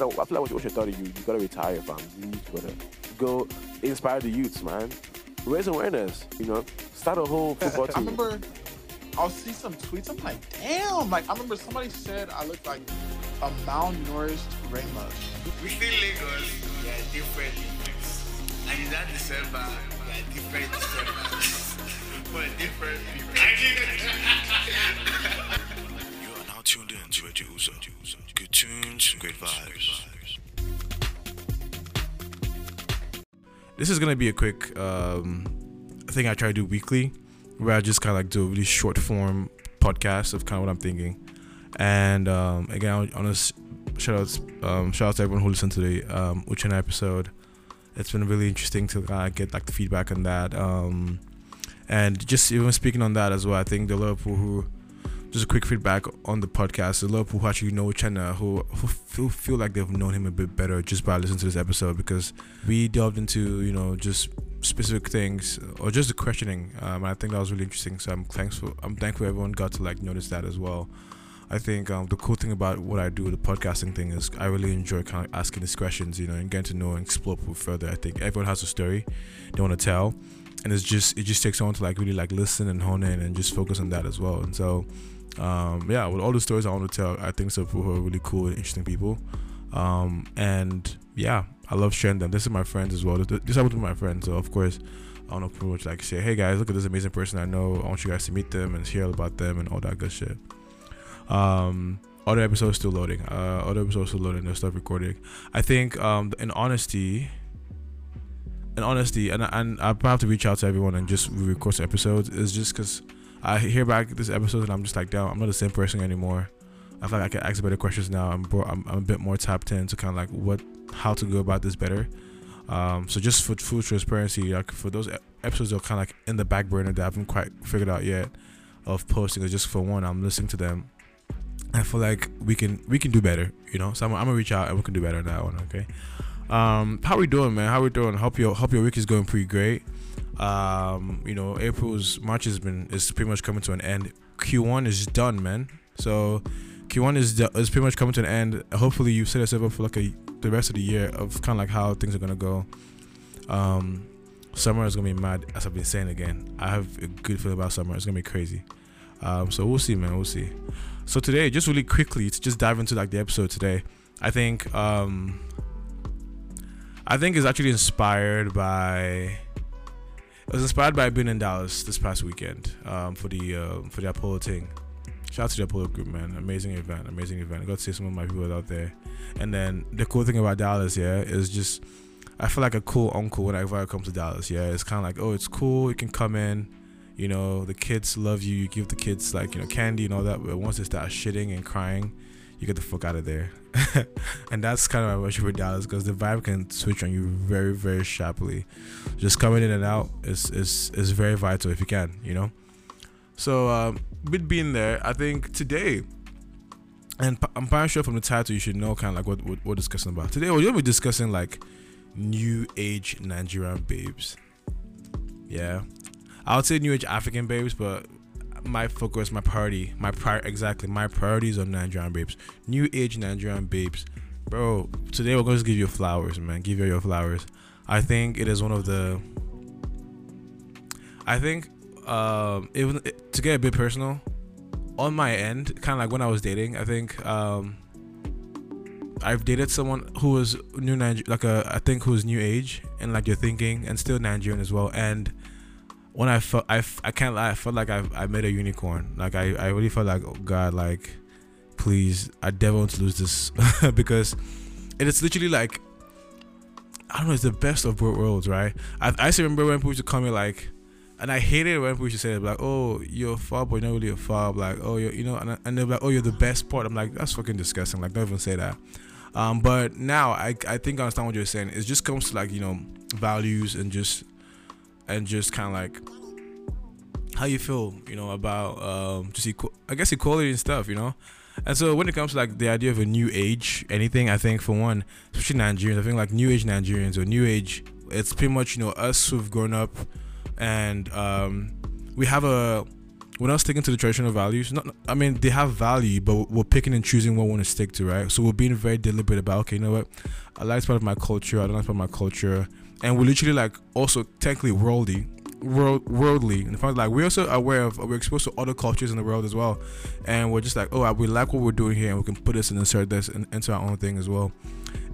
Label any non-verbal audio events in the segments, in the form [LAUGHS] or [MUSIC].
after I feel like once you're 30, you, you gotta retire, fam. You gotta go inspire the youths, man. Raise awareness, you know. Start a whole football [LAUGHS] I remember I'll see some tweets. I'm like, damn. Like I remember somebody said I look like a malnourished Rema. Within Lagos, there are different. And in that December, there are different Decembers [LAUGHS] for different people. you are now tuned in to Radio Uzo. Tunes, great vibes. This is gonna be a quick um, thing I try to do weekly, where I just kind of like do a really short form podcast of kind of what I'm thinking. And um, again, I want to shout out, um, shout out to everyone who listened to the um, Uchenna episode. It's been really interesting to get like the feedback on that. Um, and just even speaking on that as well, I think the Liverpool who just a quick feedback on the podcast. The Liverpool who actually know Uchenna, who who feel, feel like they've known him a bit better just by listening to this episode because we delved into you know just specific things or just the questioning. Um, and I think that was really interesting. So I'm thankful. I'm thankful everyone got to like notice that as well. I think um, the cool thing about what I do, with the podcasting thing, is I really enjoy kind of asking these questions, you know, and getting to know and explore people further. I think everyone has a story they want to tell, and it's just it just takes someone to like really like listen and hone in and just focus on that as well. And so, um, yeah, with all the stories I want to tell, I think some people are really cool and interesting people. Um, and yeah, I love sharing them. This is my friends as well. This happened to my friends, so of course. I want to pretty much like say, hey guys, look at this amazing person I know. I want you guys to meet them and hear about them and all that good shit. Um, other episodes still loading. Uh, other episodes still loading. They're stuff recording. I think um, in honesty, in honesty, and and I have to reach out to everyone and just record episodes. Is just because I hear back this episode and I'm just like, damn, I'm not the same person anymore. I feel like I can ask better questions now. I'm bro- I'm, I'm a bit more tapped into kind of like what how to go about this better. Um, so just for full transparency, like for those episodes that are kind of like in the back burner that I haven't quite figured out yet of posting, just for one, I'm listening to them. I feel like we can we can do better, you know. So I'm, I'm gonna reach out and we can do better on that one, okay? Um, how we doing, man? How we doing? Hope your hope your week is going pretty great. Um, you know, April's March has been is pretty much coming to an end. Q1 is done, man. So Q1 is is pretty much coming to an end. Hopefully, you set yourself up for like a the rest of the year of kind of like how things are gonna go. Um, summer is gonna be mad, as I've been saying again. I have a good feeling about summer. It's gonna be crazy. Um, so we'll see, man. We'll see. So today, just really quickly to just dive into like the episode today. I think um, I think it's actually inspired by. It was inspired by being in Dallas this past weekend um, for the uh, for the Apollo thing. Shout out to the Apollo group, man. Amazing event, amazing event. I got to see some of my people out there. And then the cool thing about Dallas, yeah, is just I feel like a cool uncle whenever I come to Dallas. Yeah, it's kind of like, oh, it's cool. You can come in. You know, the kids love you. You give the kids like you know candy and all that. But once they start shitting and crying, you get the fuck out of there. [LAUGHS] and that's kind of my wish for Dallas because the vibe can switch on you very, very sharply. Just coming in and out is is is very vital if you can. You know. So um, with being there, I think today, and I'm pretty sure from the title you should know kind of like what, what we're discussing about. Today we're gonna be discussing like new age Nigerian babes. Yeah, I would say new age African babes, but my focus, my priority, my prior exactly my priorities on Nigerian babes, new age Nigerian babes, bro. Today we're going to give you flowers, man. Give you your flowers. I think it is one of the. I think, um, even to get a bit personal, on my end, kind of like when I was dating, I think um, I've dated someone who was new Niger- like a I think who was new age and like your thinking and still Nigerian as well. And when I felt I, I can't lie, I felt like I I met a unicorn. Like I I really felt like oh God like please I never want to lose this [LAUGHS] because it is literally like I don't know it's the best of both worlds right. I I still remember when people used to call me like. And I hated when people used to say like, "Oh, you're a fob, but you're not really a fob." Like, "Oh, you're, you know," and, and they're like, "Oh, you're the best part." I'm like, "That's fucking disgusting." Like, don't even say that. Um, but now I, I think I understand what you're saying. It just comes to like you know values and just and just kind of like how you feel, you know, about um, just equal, I guess equality and stuff, you know. And so when it comes to like the idea of a new age, anything, I think for one, especially Nigerians, I think like new age Nigerians or new age, it's pretty much you know us who've grown up and um, we have a we're not sticking to the traditional values. Not, I mean, they have value, but we're picking and choosing what we want to stick to, right? So we're being very deliberate about, okay, you know what? I like part of my culture. I don't like part of my culture, and we're literally like also technically worldly, world worldly. In fact, like we're also aware of, we're exposed to other cultures in the world as well, and we're just like, oh, we like what we're doing here, and we can put this and insert this in, into our own thing as well.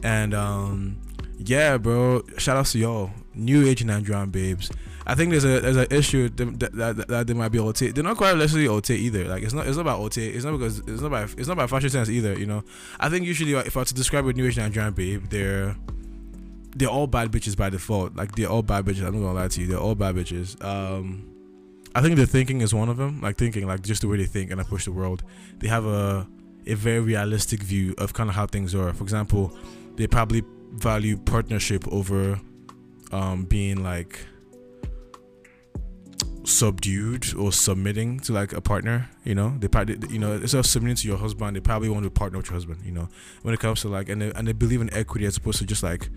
And um, yeah, bro, shout out to y'all, new age Nigerian babes. I think there's a there's an issue that, that, that, that they might be Alte. They're not quite necessarily Alte either. Like it's not it's not about Alte. It's not because it's not about it's not about fashion sense either. You know, I think usually if I were to describe a new age Nigerian babe, they're they're all bad bitches by default. Like they're all bad bitches. I'm not gonna lie to you. They're all bad bitches. Um, I think the thinking is one of them. Like thinking, like just the way they think and approach the world. They have a a very realistic view of kind of how things are. For example, they probably value partnership over um, being like subdued or submitting to like a partner you know they probably you know instead of submitting to your husband they probably want to partner with your husband you know when it comes to like and they, and they believe in equity as opposed to just like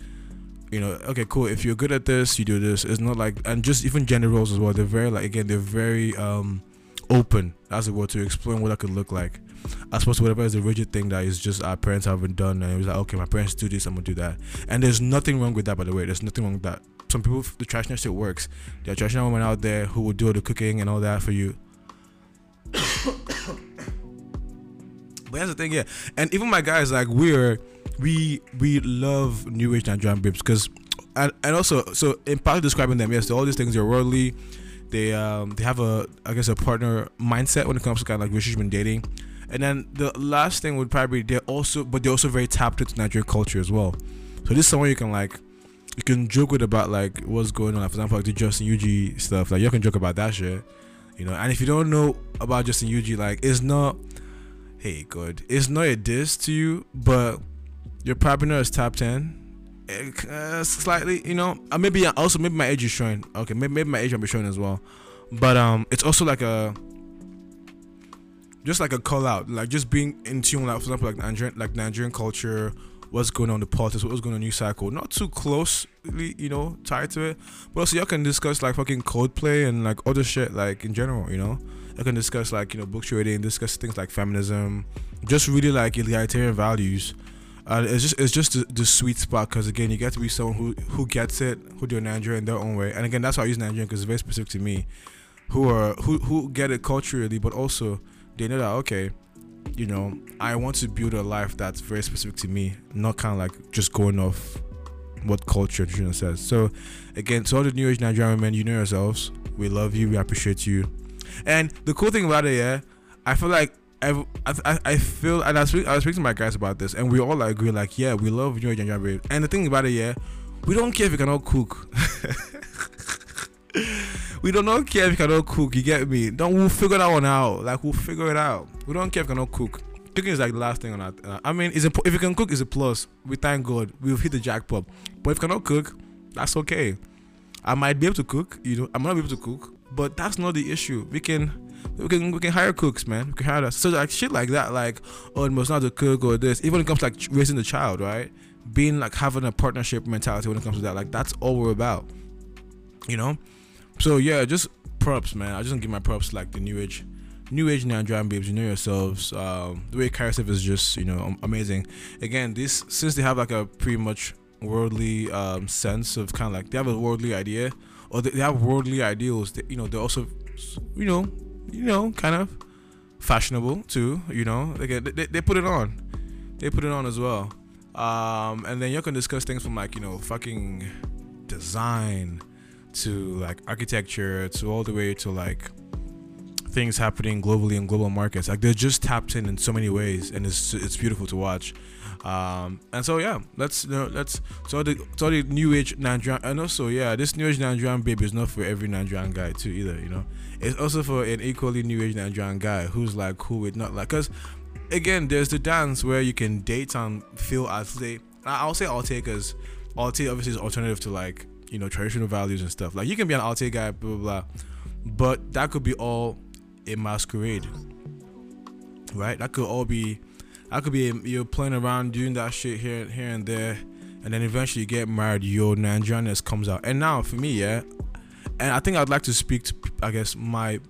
you know okay cool if you're good at this you do this it's not like and just even gender roles as well they're very like again they're very um open as it were to explain what that could look like as opposed to whatever is a rigid thing that is just our parents haven't done and it was like okay my parents do this i'm gonna do that and there's nothing wrong with that by the way there's nothing wrong with that some people the traditional shit works. There are traditional women out there who will do all the cooking and all that for you. [COUGHS] but that's the thing, yeah. And even my guys, like we're we we love new age Nigerian babes because and, and also so in part of describing them, yes, all these things are worldly. They um they have a I guess a partner mindset when it comes to kind of like relationship and dating. And then the last thing would probably be they're also but they're also very tapped into Nigerian culture as well. So this is someone you can like you can joke with about like what's going on. Like, for example, like the Justin UG stuff. Like you can joke about that shit, you know. And if you don't know about Justin UG, like it's not. Hey, good. It's not a diss to you, but your partner is top ten. Uh, slightly, you know. Uh, maybe also maybe my age is showing. Okay, maybe, maybe my age will be showing as well. But um, it's also like a just like a call out, like just being in tune, like for example, like Nigerian, like Nigerian culture what's going on the politics, what's going on the news cycle. Not too closely, you know, tied to it. But also y'all can discuss like fucking Coldplay and like other shit like in general, you know. I can discuss like, you know, book trading, discuss things like feminism, just really like egalitarian values. It's just it's just the, the sweet spot because again you get to be someone who who gets it, who do Nigeria in their own way, and again that's why I use Nigerian because it's very specific to me, who are who who get it culturally, but also they know that okay, you know, I want to build a life that's very specific to me, not kind of like just going off what culture tradition says. So, again, to all the new age Nigerian men, you know yourselves. We love you. We appreciate you. And the cool thing about it, yeah, I feel like I, I, I feel, and I was, I was speaking to my guys about this, and we all agree, like, yeah, we love age Nigerian And the thing about it, yeah, we don't care if you cannot cook. [LAUGHS] we do not care if you cannot cook. You get me? Don't we'll figure that one out. Like we'll figure it out. We don't care if you cannot cook. Cooking is like the last thing on that. I mean, it's a, if you can cook, it's a plus. We thank God. We've hit the jackpot. But if you cannot cook, that's okay. I might be able to cook. You know, I might not be able to cook, but that's not the issue. We can, we can, we can hire cooks, man. We can hire that. So like shit like that, like oh, it must not to cook or this. Even when it comes to like raising the child, right? Being like having a partnership mentality when it comes to that, like that's all we're about. You know so yeah, just props, man. I just give my props like the new age, new age Nigerian babes. You know yourselves. Um, the way carry is just you know amazing. Again, this since they have like a pretty much worldly um, sense of kind of like they have a worldly idea or they, they have worldly ideals. That, you know, they're also you know you know kind of fashionable too. You know, they, they they put it on. They put it on as well. Um, and then you can discuss things from like you know fucking design to like architecture to all the way to like things happening globally in global markets. Like they're just tapped in in so many ways, and it's it's beautiful to watch. Um, and so yeah, let's you know, let's so the so the new age Nigerian, and also yeah, this new age Nigerian baby is not for every Nigerian guy too either. You know, it's also for an equally new age Nigerian guy who's like cool with not like because again, there's the dance where you can date and feel as they. I'll say as I'll take obviously is alternative to like you know traditional values and stuff. Like you can be an Alte guy, blah blah blah, but that could be all a masquerade, right? That could all be, that could be you're playing around doing that shit here here and there, and then eventually you get married. Your Nigerianness comes out, and now for me, yeah, and I think I'd like to speak to I guess my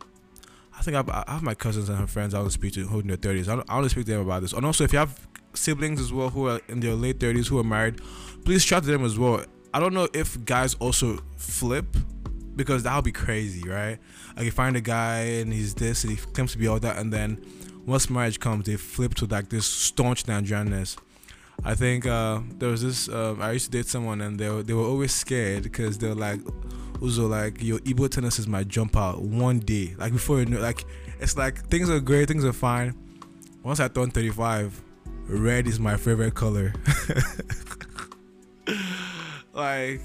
I think I've, I have my cousins and her friends I want to speak to who in their thirties. I, I want to speak to them about this. And also, if you have siblings as well who are in their late thirties who are married, please chat to them as well. I don't know if guys also flip because that would be crazy, right? Like you find a guy and he's this and he claims to be all that, and then once marriage comes, they flip to like this staunch Nigerianness. I think uh, there was this. Um, I used to date someone, and they were, they were always scared because they were like, "Uzo, like your Igbo tendencies might jump out one day." Like before you know, like it's like things are great, things are fine. Once I turn 35, red is my favorite color. [LAUGHS] like,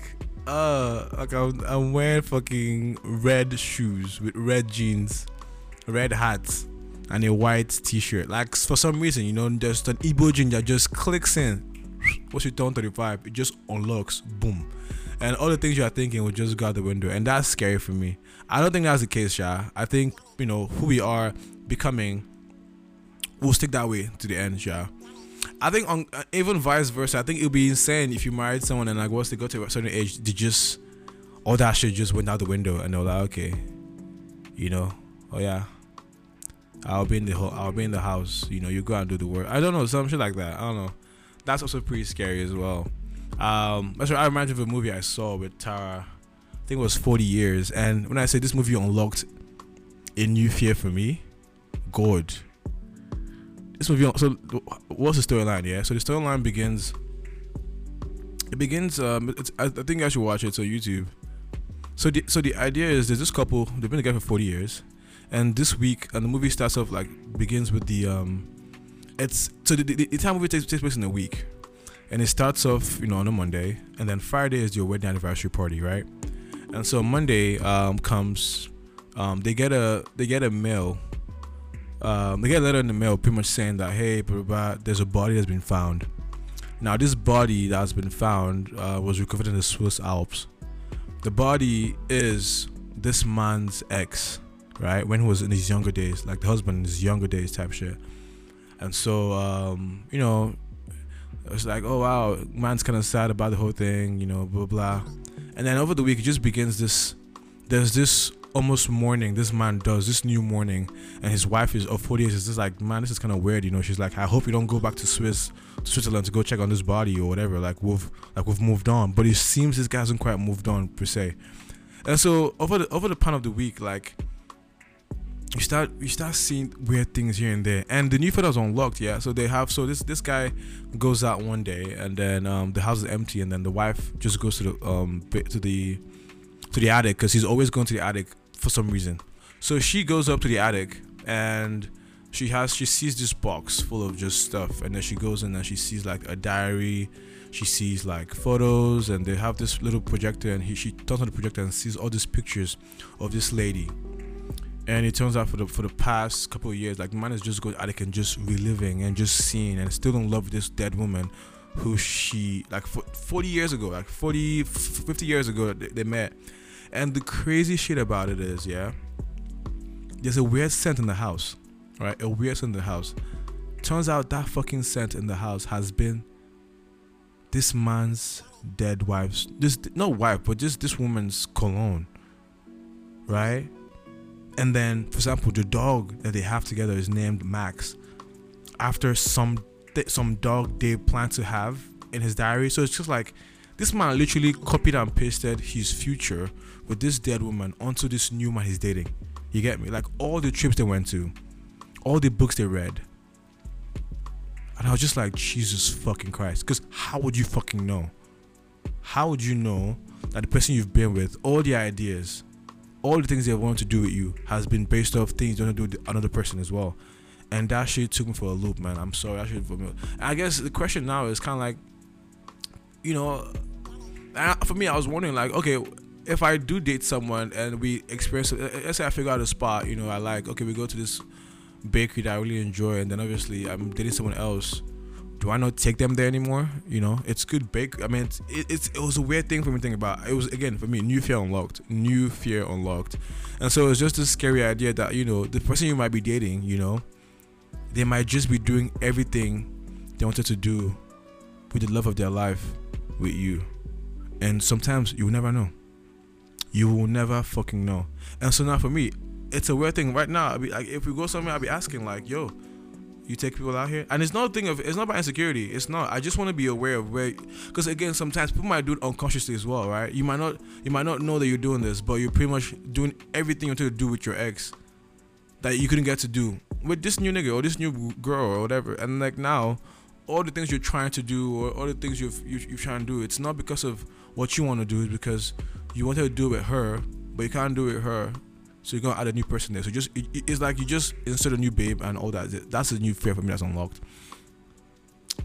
uh, like I'm, I'm wearing fucking red shoes with red jeans, red hats and a white t-shirt. Like for some reason, you know, just an Igbo ginger just clicks in. Once you turn 35, it just unlocks, boom. And all the things you are thinking will just go out the window. And that's scary for me. I don't think that's the case, Sha. I think, you know, who we are becoming will stick that way to the end, Sha. I think on uh, even vice versa, I think it would be insane if you married someone and like once they got to a certain age, they just all that shit just went out the window and they're like, okay, you know, oh yeah, I'll be in the ho- I'll be in the house. You know, you go and do the work. I don't know, some shit like that. I don't know. That's also pretty scary as well. Um, that's what I remember of a movie I saw with Tara. I think it was 40 years. And when I say this movie unlocked a new fear for me, God. This movie. So what's the storyline? Yeah. So the storyline begins. It begins. Um, I, I think I should watch it. So YouTube. So the so the idea is there's this couple. They've been together for 40 years and this week and the movie starts off like begins with the um it's so the, the, the time movie takes, takes place in a week. And it starts off you know on a monday. And then friday is your wedding anniversary party right? And so monday um comes um they get a they get a mail um they get a letter in the mail pretty much saying that hey blah, blah, blah, there's a body that's been found. Now this body that's been found uh, was recovered in the swiss alps. The body is this man's ex right? When he was in his younger days, like the husband in his younger days type shit. And so, um, you know, it's like, oh wow, man's kind of sad about the whole thing, you know, blah blah. And then over the week, it just begins this. There's this almost mourning. This man does this new mourning, and his wife is of 40 years. Is just like, man, this is kind of weird, you know. She's like, I hope you don't go back to Swiss, to Switzerland to go check on this body or whatever. Like we've like we've moved on, but it seems this guy hasn't quite moved on per se. And so over the over the pan of the week, like you start you start seeing weird things here and there. And the new photos unlocked yeah. So they have so this this guy goes out one day and then um, the house is empty and then the wife just goes to the um to the to the attic because he's always going to the attic for some reason. So she goes up to the attic and she has she sees this box full of just stuff. And then she goes in and she sees like a diary. She sees like photos and they have this little projector and he she turns on the projector and sees all these pictures of this lady and it turns out for the for the past couple of years like man is just going attic and just reliving and just seeing and still in love with this dead woman who she like 40 years ago like 40 50 years ago they, they met. And the crazy shit about it is yeah there's a weird scent in the house right? A weird scent in the house. Turns out that fucking scent in the house has been this man's dead wife's this not wife but just this woman's cologne right and then, for example, the dog that they have together is named Max, after some th- some dog they plan to have in his diary. So it's just like this man literally copied and pasted his future with this dead woman onto this new man he's dating. You get me? Like all the trips they went to, all the books they read. And I was just like, Jesus fucking Christ. Because how would you fucking know? How would you know that the person you've been with, all the ideas, all the things they want to do with you has been based off things you want to do with another person as well. And that shit took me for a loop, man. I'm sorry. I should. I guess the question now is kind of like, you know, for me, I was wondering like, okay, if I do date someone and we experience, uh, let's say I figure out a spot, you know, I like, okay, we go to this bakery that I really enjoy, and then obviously I'm dating someone else do I not take them there anymore? You know, it's good bake. I mean, it's, it, it's it was a weird thing for me to think about. It was again for me, new fear unlocked, new fear unlocked, and so it's just a scary idea that you know the person you might be dating, you know, they might just be doing everything they wanted to do with the love of their life with you, and sometimes you will never know. You will never fucking know. And so now for me, it's a weird thing right now. I'll be, like, if we go somewhere, I'll be asking like, "Yo, you take people out here?" And it's not a thing of it's not about insecurity. It's not. I just want to be aware of where, because again, sometimes people might do it unconsciously as well, right? You might not you might not know that you're doing this, but you're pretty much doing everything you want to do with your ex that you couldn't get to do with this new nigga or this new girl or whatever. And like now, all the things you're trying to do or all the things you've you, you're trying to do, it's not because of what you want to do. It's because you wanted to do it with her, but you can't do it with her. So you're gonna add a new person there. So just it, it's like you just insert a new babe and all that. That's a new fear for me that's unlocked.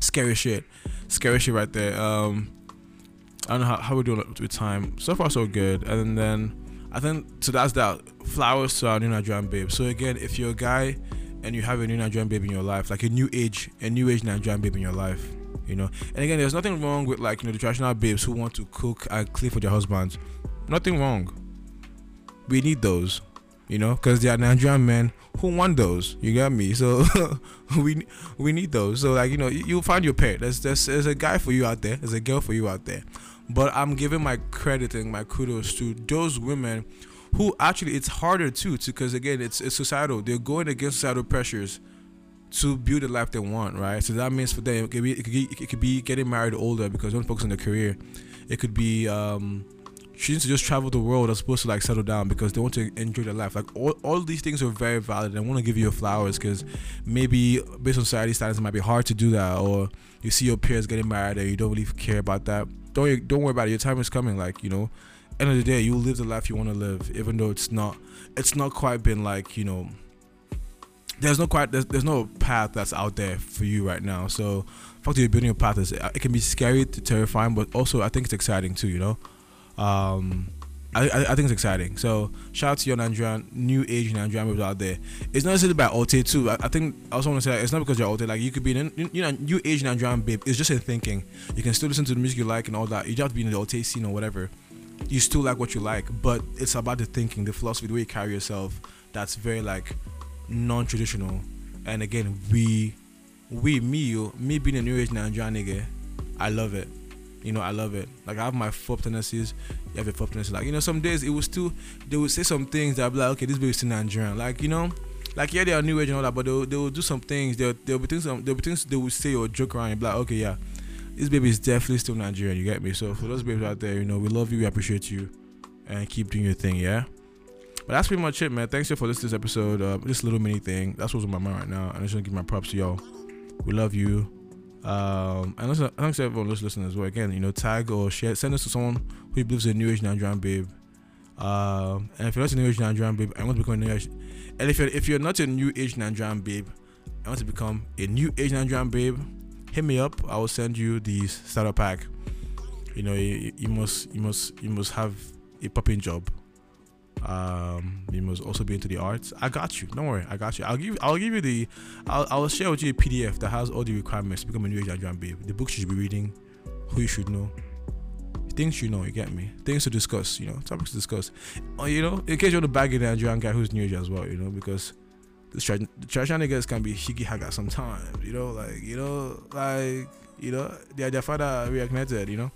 Scary shit, scary shit right there. Um, I don't know how, how we're doing with time. So far so good. And then I think so. That's that. Flowers to our new Nigerian babe. So again, if you're a guy and you have a new Nigerian babe in your life, like a new age, a new age Nigerian babe in your life, you know. And again, there's nothing wrong with like you know the traditional babes who want to cook and clean for their husbands. Nothing wrong. We need those, you know, because they are Nigerian men who want those. You get me? So [LAUGHS] we we need those. So like you know, you, you'll find your pair. There's, there's there's a guy for you out there. There's a girl for you out there. But I'm giving my credit and my kudos to those women who actually it's harder too because again it's it's societal. They're going against societal pressures to build the life they want, right? So that means for them it could be it could, be, it could be getting married older because don't focus on their career. It could be um, choosing to just travel the world as opposed to like settle down because they want to enjoy their life. Like all, all these things are very valid. I want to give you flowers because maybe based on society standards it might be hard to do that, or you see your peers getting married and you don't really care about that don't don't worry about it. Your time is coming. Like you know, end of the day, you'll live the life you want to live, even though it's not it's not quite been like you know. There's no quite there's, there's no path that's out there for you right now. So, fuck you're building a path. Is it can be scary, terrifying, but also I think it's exciting too. You know, um, I, I, I, think it's exciting. So shout out to your Nigerian new age Nigerian movies out there. It's not necessarily about Alte too. I, I, think I also want to say it's not because you're Alte. Like you could be in you know new age Nigerian babe. It's just in thinking. You can still listen to the music you like and all that. You don't have to be in the Alte scene or whatever. You still like what you like, but it's about the thinking, the philosophy, the way you carry yourself. That's very like non-traditional. And again, we, we, me, you, me being a new age Nigerian nigga, I love it you know, I love it. Like I have my fuck tendencies, you have your fuck tendencies. Like, you know, some days it will still they will say some things that I'll be like, okay, this baby's still Nigerian. Like, you know, like yeah, they are new age and all that, but they'll they will do some things. They'll there'll be things there'll be things they will say or joke around and be like, okay, yeah, this baby is definitely still Nigerian. You get me? So for those babies out there, you know, we love you, we appreciate you, and keep doing your thing. Yeah. But that's pretty much it, man. Thanks for listening to this episode. Uh, this little mini thing. That's what's on my mind right now. And I just to give my props to y'all. We love you. Um, and listen, thanks to everyone who's listening as well. Again, you know, tag or share, send this to someone who believes in New Age Nigerian babe. Um, and if you're not a New Age Nigerian babe, I want to become a New Age. And if you're if you're not a New Age Nigerian babe, I want to become a New Age Nigerian babe. Hit me up. I will send you the starter pack. You know, you, you must you must you must have a popping job um, you must also be into the arts. I got you. Don't worry, I got you. I'll give I'll give you the I'll, I'll share with you a PDF that has all the requirements to become a new age Nigerian babe. The books you should be reading, who you should know, things you know. You get me? Things to discuss. You know, topics to discuss. Or you know, in case you want to bag a Nigerian guy who's new age as well. You know, because the, traditional niggas can be shiki haga sometimes. You know, like you know, like you know, their their father reconnected. You know.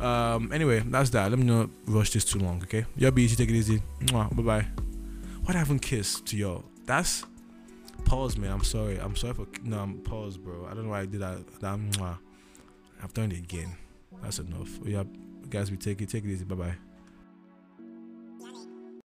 Um, anyway, that's that. Let me not rush this too long, okay? Y'all be easy, take it easy. Bye bye. What haven't kissed to y'all? That's pause, man. I'm sorry. I'm sorry for no. I'm pause, bro. I don't know why I did that. I've done it again. That's enough. Yeah, guys, we take it. Take it easy. Bye bye.